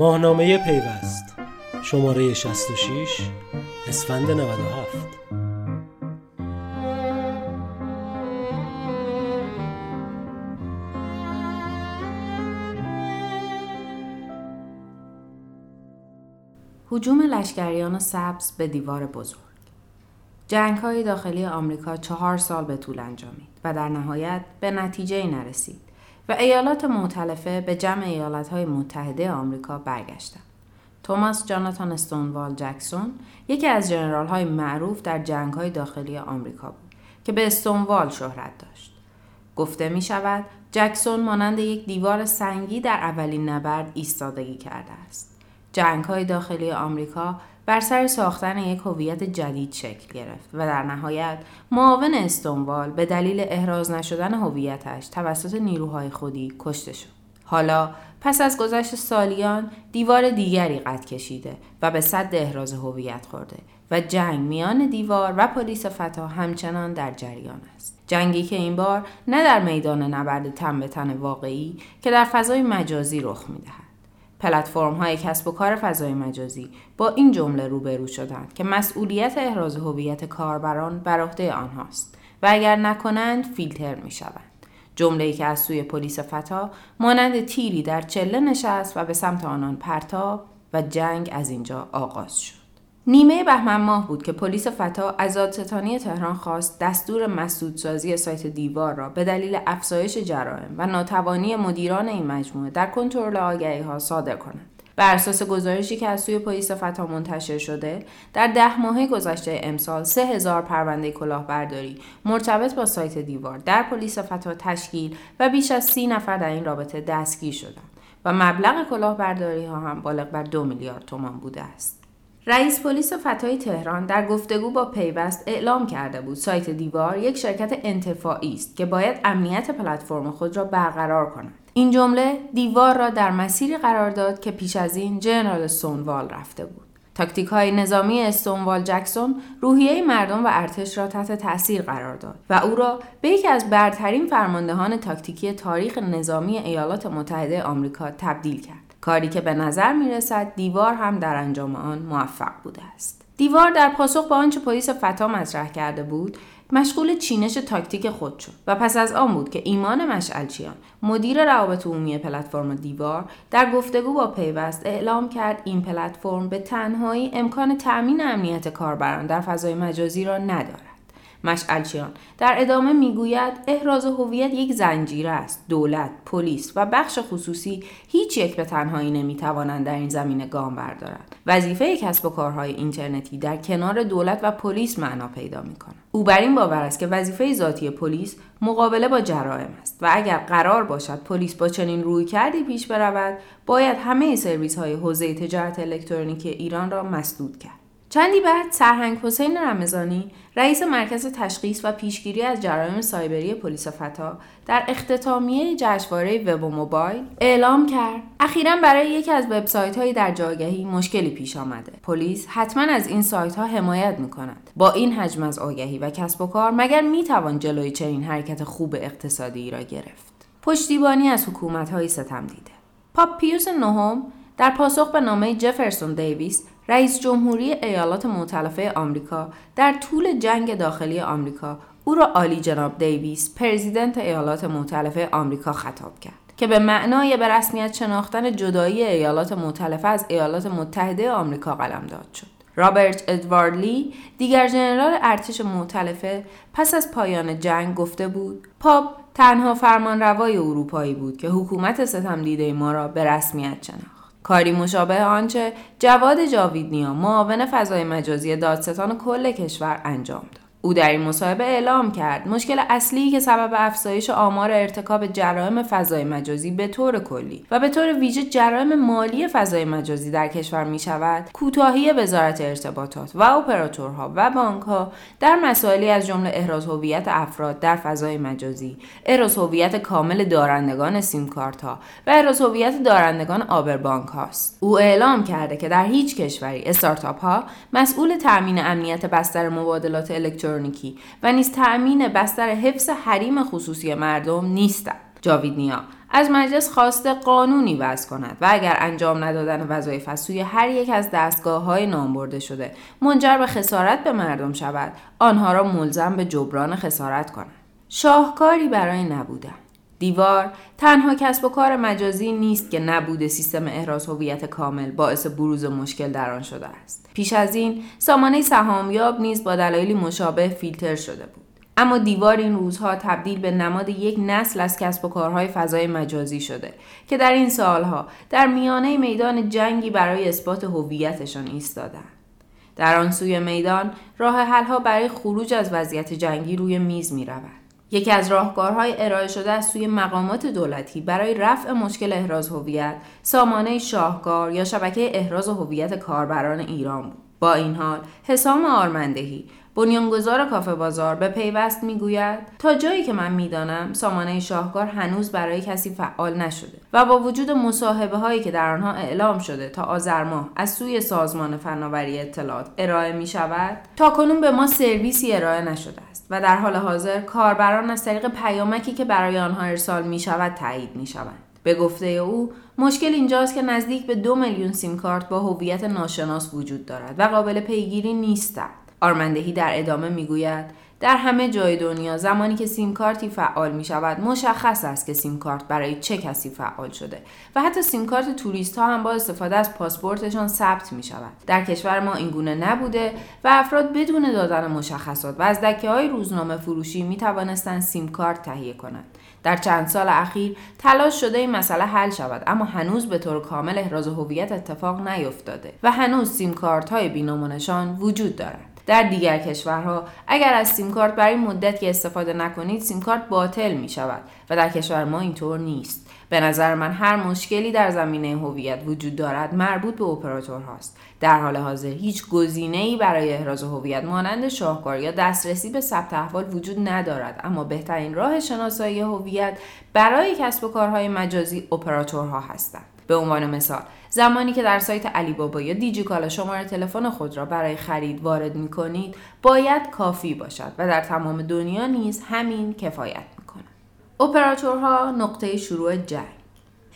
ماهنامه پیوست. شماره 66 اسفند 97 هجوم لشکریان سبز به دیوار بزرگ. جنگ های داخلی آمریکا چهار سال به طول انجامید و در نهایت به نتیجه نرسید. و ایالات معتلفه به جمع ایالات های متحده آمریکا برگشتند. توماس جاناتان استونوال جکسون یکی از جنرال های معروف در جنگ های داخلی آمریکا بود که به استونوال شهرت داشت. گفته می شود جکسون مانند یک دیوار سنگی در اولین نبرد ایستادگی کرده است. جنگ های داخلی آمریکا بر سر ساختن یک هویت جدید شکل گرفت و در نهایت معاون استونوال به دلیل احراز نشدن هویتش توسط نیروهای خودی کشته شد. حالا پس از گذشت سالیان دیوار دیگری قد کشیده و به صد احراز هویت خورده و جنگ میان دیوار و پلیس فتا همچنان در جریان است. جنگی که این بار نه در میدان نبرد تن به تن واقعی که در فضای مجازی رخ می‌دهد. پلتفرم های کسب و کار فضای مجازی با این جمله روبرو شدند که مسئولیت احراز هویت کاربران بر عهده آنهاست و اگر نکنند فیلتر می شوند. جمله که از سوی پلیس فتا مانند تیری در چله نشست و به سمت آنان پرتاب و جنگ از اینجا آغاز شد. نیمه بهمن ماه بود که پلیس فتا از دادستانی تهران خواست دستور مسدودسازی سایت دیوار را به دلیل افزایش جرائم و ناتوانی مدیران این مجموعه در کنترل آگهی ها صادر کنند. بر اساس گزارشی که از سوی پلیس فتا منتشر شده در ده ماه گذشته امسال سه هزار پرونده کلاهبرداری مرتبط با سایت دیوار در پلیس فتا تشکیل و بیش از سی نفر در این رابطه دستگیر شدند و مبلغ کلاهبرداری ها هم بالغ بر دو میلیارد تومان بوده است. رئیس پلیس فتای تهران در گفتگو با پیوست اعلام کرده بود. سایت دیوار یک شرکت انتفاعی است که باید امنیت پلتفرم خود را برقرار کند. این جمله دیوار را در مسیری قرار داد که پیش از این جنرال سونوال رفته بود. تاکتیک های نظامی استونوال جکسون روحیه مردم و ارتش را تحت تاثیر قرار داد و او را به یکی از برترین فرماندهان تاکتیکی تاریخ نظامی ایالات متحده آمریکا تبدیل کرد. کاری که به نظر می رسد دیوار هم در انجام آن موفق بوده است. دیوار در پاسخ به آنچه پلیس فتا مطرح کرده بود مشغول چینش تاکتیک خود شد و پس از آن بود که ایمان مشعلچیان مدیر روابط عمومی پلتفرم دیوار در گفتگو با پیوست اعلام کرد این پلتفرم به تنهایی امکان تأمین امنیت کاربران در فضای مجازی را ندارد مشعلچیان در ادامه می‌گوید احراز هویت یک زنجیره است. دولت پلیس و بخش خصوصی هیچ یک به تنهایی نمی‌توانند در این زمینه گام بردارند. وظیفه کسب و کارهای اینترنتی در کنار دولت و پلیس معنا پیدا می‌کند. او بر این باور است که وظیفه ذاتی پلیس مقابله با جرائم است و اگر قرار باشد پلیس با چنین روی کردی پیش برود باید همه سرویس های حوزه تجارت الکترونیکی ایران را مسدود کرد. چندی بعد سرهنگ حسین رمضانی رئیس مرکز تشخیص و پیشگیری از جرایم سایبری پلیس فتا در اختتامیه جشنواره وب و موبایل اعلام کرد. اخیرا برای یکی از وبسایت هایی در جاگهی مشکلی پیش آمده. پلیس حتما از این سایت ها حمایت می کند با این حجم از آگهی و کسب و کار مگر می توان جلوی چنین حرکت خوب اقتصادی را گرفت؟ پشتیبانی از حکومت های ستم دیده. پاپ پیوس نهم در پاسخ به نامه جفرسون دیویس رئیس جمهوری ایالات متحده آمریکا در طول جنگ داخلی آمریکا او را عالی جناب دیویس پرزیدنت ایالات متحده آمریکا خطاب کرد که به معنای به رسمیت شناختن جدایی ایالات متحده از ایالات متحده آمریکا قلمداد شد. رابرت ادوارد لی دیگر ژنرال ارتش مؤتلفه پس از پایان جنگ گفته بود پاپ تنها فرمانروای اروپایی بود که حکومت ستم دیده ما را به رسمیت شناخت. کاری مشابه آنچه جواد جاویدنیا معاون فضای مجازی دادستان کل کشور انجام داد. او در این مصاحبه اعلام کرد. مشکل اصلی که سبب افزایش آمار ارتکاب جرائم فضای مجازی به طور کلی و به طور ویژه جرائم مالی فضای مجازی در کشور می شود کوتاهی وزارت ارتباطات و اپراتورها و بانکها در مسائلی از جمله احراز هویت افراد در فضای مجازی احراز هویت کامل دارندگان سیم ها و احراز هویت دارندگان آبر بانک هاست. او اعلام کرده که در هیچ کشوری استارتاپ ها مسئول تامین امنیت بستر مبادلات الکترونیکی و نیز تأمین بستر حفظ حریم خصوصی مردم نیستند. جاوید نیا از مجلس خواسته قانونی وضع کند و اگر انجام ندادن وظایف از سوی هر یک از دستگاه های نام شده منجر به خسارت به مردم شود آنها را ملزم به جبران خسارت کند شاهکاری برای نبودن دیوار تنها کسب و کار مجازی نیست که نبود سیستم احراز هویت کامل باعث بروز مشکل در آن شده است. پیش از این سامانه سهامیاب نیز با دلایلی مشابه فیلتر شده بود. اما دیوار این روزها تبدیل به نماد یک نسل از کسب و کارهای فضای مجازی شده که در این سالها در میانه میدان جنگی برای اثبات هویتشان ایستادند در آن سوی میدان راه حلها برای خروج از وضعیت جنگی روی میز می رود. یکی از راهکارهای ارائه شده از سوی مقامات دولتی برای رفع مشکل احراز هویت سامانه شاهکار یا شبکه احراز هویت کاربران ایران بود. با این حال حسام آرمندهی بنیانگذار کافه بازار به پیوست می‌گوید تا جایی که من می‌دانم سامانه شاهکار هنوز برای کسی فعال نشده و با وجود مصاحبه هایی که در آنها اعلام شده تا آذر ماه از سوی سازمان فناوری اطلاعات ارائه می شود تا کنون به ما سرویسی ارائه نشده است و در حال حاضر کاربران از طریق پیامکی که برای آنها ارسال می شود تایید می شوند به گفته او مشکل اینجاست که نزدیک به دو میلیون سیم کارت با هویت ناشناس وجود دارد و قابل پیگیری نیستند. آرمندهی در ادامه می‌گوید. در همه جای دنیا زمانی که سیم کارتی فعال می شود مشخص است که سیم کارت برای چه کسی فعال شده و حتی سیم کارت توریست ها هم با استفاده از پاسپورتشان ثبت می شود در کشور ما این گونه نبوده و افراد بدون دادن مشخصات و از دکه های روزنامه فروشی می توانستند سیم کارت تهیه کنند. در چند سال اخیر تلاش شده این مسئله حل شود اما هنوز به طور کامل احراز هویت اتفاق نیفتاده و هنوز سیم کارت های بینامونشان وجود دارد. در دیگر کشورها. اگر از سیم کارت برای مدتی استفاده نکنید سیم کارت باطل می شود و در کشور ما اینطور نیست. به نظر من هر مشکلی در زمینه هویت وجود دارد مربوط به اپراتور هاست. در حال حاضر هیچ گزینه ای برای احراز هویت مانند شاهکار یا دسترسی به ثبت احوال وجود ندارد. اما بهترین راه شناسایی هویت برای کسب و کارهای مجازی اپراتورها هستند. به عنوان مثال زمانی که در سایت علی بابا یا دیجیکالا شماره تلفن خود را برای خرید وارد می کنید باید کافی باشد و در تمام دنیا نیز همین کفایت می کند. اپراتورها نقطه شروع جنگ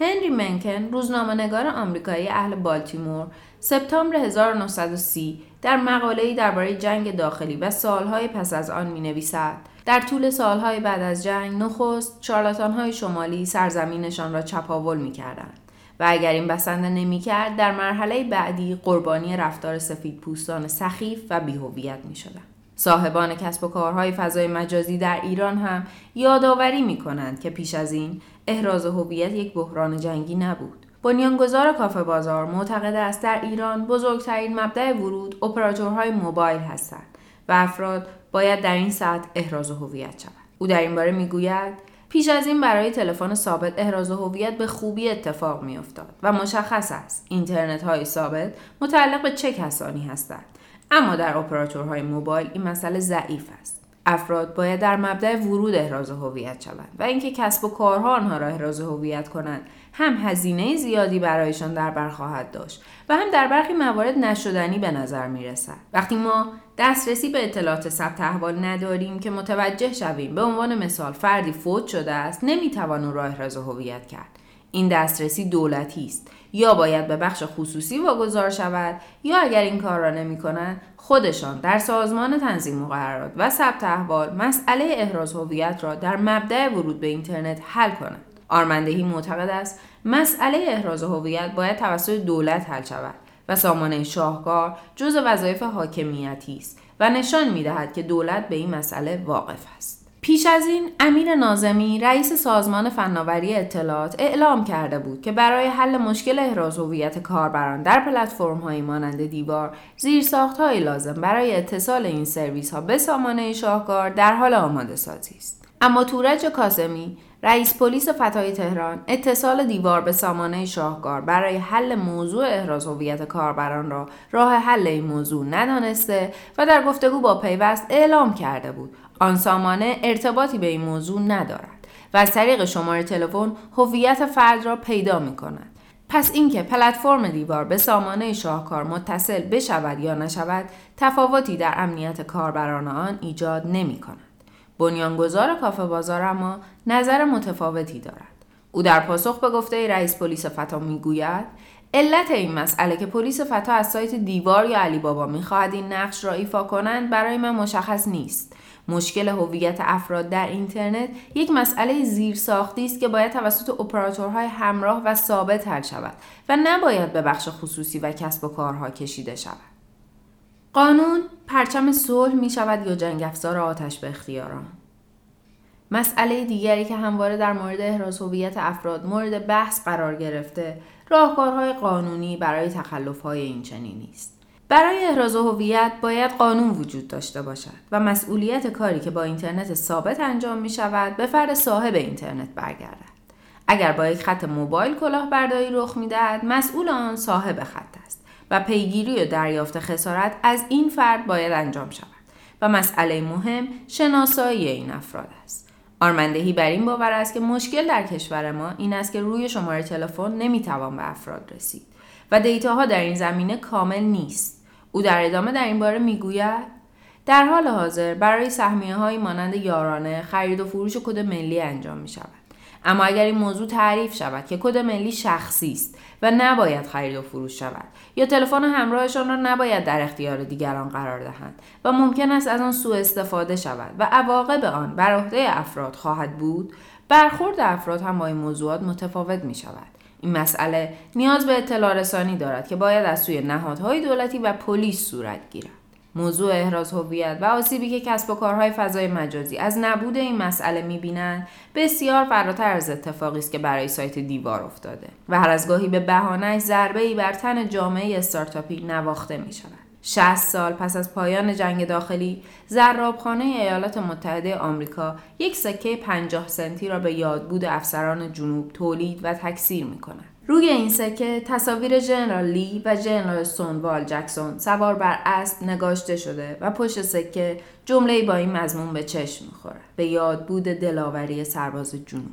هنری منکن روزنامه‌نگار آمریکایی اهل بالتیمور سپتامبر 1930 در مقاله‌ای درباره جنگ داخلی و سالهای پس از آن می نویسد در طول سالهای بعد از جنگ نخست شارلاتانهای شمالی سرزمینشان را چپاول می کردند. و اگر این بسنده نمی‌کرد در مرحله بعدی قربانی رفتار سفید پوستان سخیف و بیهویت می شدن. صاحبان کسب و کارهای فضای مجازی در ایران هم یادآوری می کنند که پیش از این احراز هویت یک بحران جنگی نبود. بنیانگذار کافه بازار معتقد است در ایران بزرگترین مبدع ورود اپراتورهای موبایل هستند و افراد باید در این سطح احراز هویت شود. او در این باره می‌گوید پیش از این برای تلفن ثابت احراز هویت به خوبی اتفاق میافتاد و مشخص است اینترنت های ثابت متعلق به چه کسانی هستند اما در اپراتورهای موبایل این مسئله ضعیف است افراد باید در مبدع ورود احراز هویت شوند و اینکه کسب و کارها آنها را احراز هویت کنند هم هزینه زیادی برایشان در بر خواهد داشت و هم در برخی موارد نشدنی به نظر می رسد. وقتی ما دسترسی به اطلاعات ثبت احوال نداریم که متوجه شویم. به عنوان مثال فردی فوت شده است نمی‌توان او را احراز هویت کرد. این دسترسی دولتی است. یا باید به بخش خصوصی واگذار شود یا اگر این کار را نمی کنند خودشان در سازمان تنظیم مقررات و ثبت احوال مسئله احراز هویت را در مبدع ورود به اینترنت حل کنند. آرمندهی معتقد است مسئله احراز هویت باید توسط دولت حل شود. و سامانه شاهکار جز وظایف حاکمیتی است و نشان می دهد که دولت به این مسئله واقف است. پیش از این امیر نازمی رئیس سازمان فناوری اطلاعات اعلام کرده بود که برای حل مشکل احراز هویت کاربران در پلتفرم های مانند دیوار زیرساخت های لازم برای اتصال این سرویس ها به سامانه شاهکار در حال آماده سازی است. اما تورج کاسمی رئیس پلیس فتای تهران اتصال دیوار به سامانه شاهکار برای حل موضوع احراز هویت کاربران را راه حل این موضوع ندانسته و در گفتگو با پیوست اعلام کرده بود آن سامانه ارتباطی به این موضوع ندارد و از طریق شماره تلفن هویت فرد را پیدا می کند. پس اینکه پلتفرم دیوار به سامانه شاهکار متصل بشود یا نشود تفاوتی در امنیت کاربران آن ایجاد نمی کند. بنیانگذار کافه بازار اما نظر متفاوتی دارد. او در پاسخ به گفته رئیس پلیس فتا می‌گوید علت این مسئله که پلیس فتا از سایت دیوار یا علی بابا می‌خواهد این نقش را ایفا کنند برای من مشخص نیست مشکل هویت افراد در اینترنت یک مسئله زیر ساختی است که باید توسط اپراتورهای همراه و ثابت حل شود و نباید به بخش خصوصی و کسب و کارها کشیده شود. قانون پرچم صلح می شود یا جنگ افزار آتش به اختیاران. مسئله دیگری که همواره در مورد احراز هویت افراد مورد بحث قرار گرفته راهکارهای قانونی برای تخلفهای این چنینی است. برای احراز هویت باید قانون وجود داشته باشد و مسئولیت کاری که با اینترنت ثابت انجام می شود به فرد صاحب اینترنت برگردد. اگر با یک خط موبایل کلاهبرداری رخ می دهد مسئول آن صاحب خط است و پیگیری و دریافت خسارت از این فرد باید انجام شود و مسئله مهم شناسایی این افراد است. آرمندهی بر این باور است که مشکل در کشور ما این است که روی شماره تلفن نمی‌توان به افراد رسید و دیتاها در این زمینه کامل نیست. او در ادامه در این باره می‌گوید در حال حاضر برای سهمیه های مانند یارانه خرید و فروش کد ملی انجام می شود. اما اگر این موضوع تعریف شود که کد ملی شخصی است و نباید خرید و فروش شود یا تلفن همراهشان را نباید در اختیار دیگران قرار دهند و ممکن است از آن سوء استفاده شود و عواقب آن بر عهده افراد خواهد بود برخورد افراد هم با این موضوعات متفاوت می شود این مسئله نیاز به اطلاع رسانی دارد که باید از سوی نهادهای دولتی و پلیس صورت گیرد. موضوع احراز هویت و آسیبی که کسب و کارهای فضای مجازی از نبود این مسئله می‌بینند بسیار فراتر از اتفاقی است که برای سایت دیوار افتاده و هر از گاهی به بهانهش ضربه ای بر تن جامعه استارتاپی نواخته می شود. 60 سال پس از پایان جنگ داخلی زرابخانه ایالات متحده آمریکا یک سکه 50 سنتی را به یادبود افسران جنوب تولید و تکثیر می کند. روی این سکه تصاویر جنرال لی و جنرال سونوال جکسون سوار بر اسب نگاشته شده و پشت سکه جمله با این مضمون به چشم می‌خورد به یادبود دلاوری سرباز جنوب.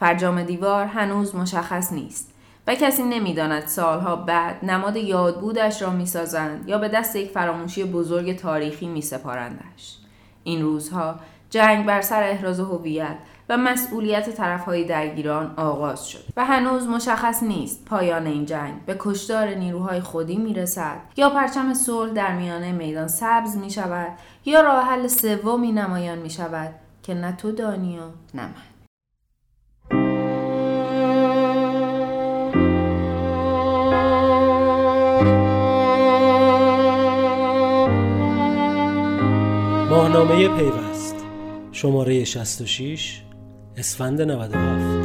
فرجام دیوار هنوز مشخص نیست و کسی نمی‌داند سالها بعد نماد یادبودش را می‌سازند یا به دست یک فراموشی بزرگ تاریخی میسپارندش. این روزها جنگ بر سر احراز هویت و مسئولیت طرفهای درگیران آغاز شد و هنوز مشخص نیست پایان این جنگ به کشدار نیروهای خودی می‌رسد یا پرچم صلح در میانه میدان سبز می شود یا راه حل سومی نمایان می شود که نه تو دانی و نه من. ماهنامه پیوست. شماره 66 اسفند 97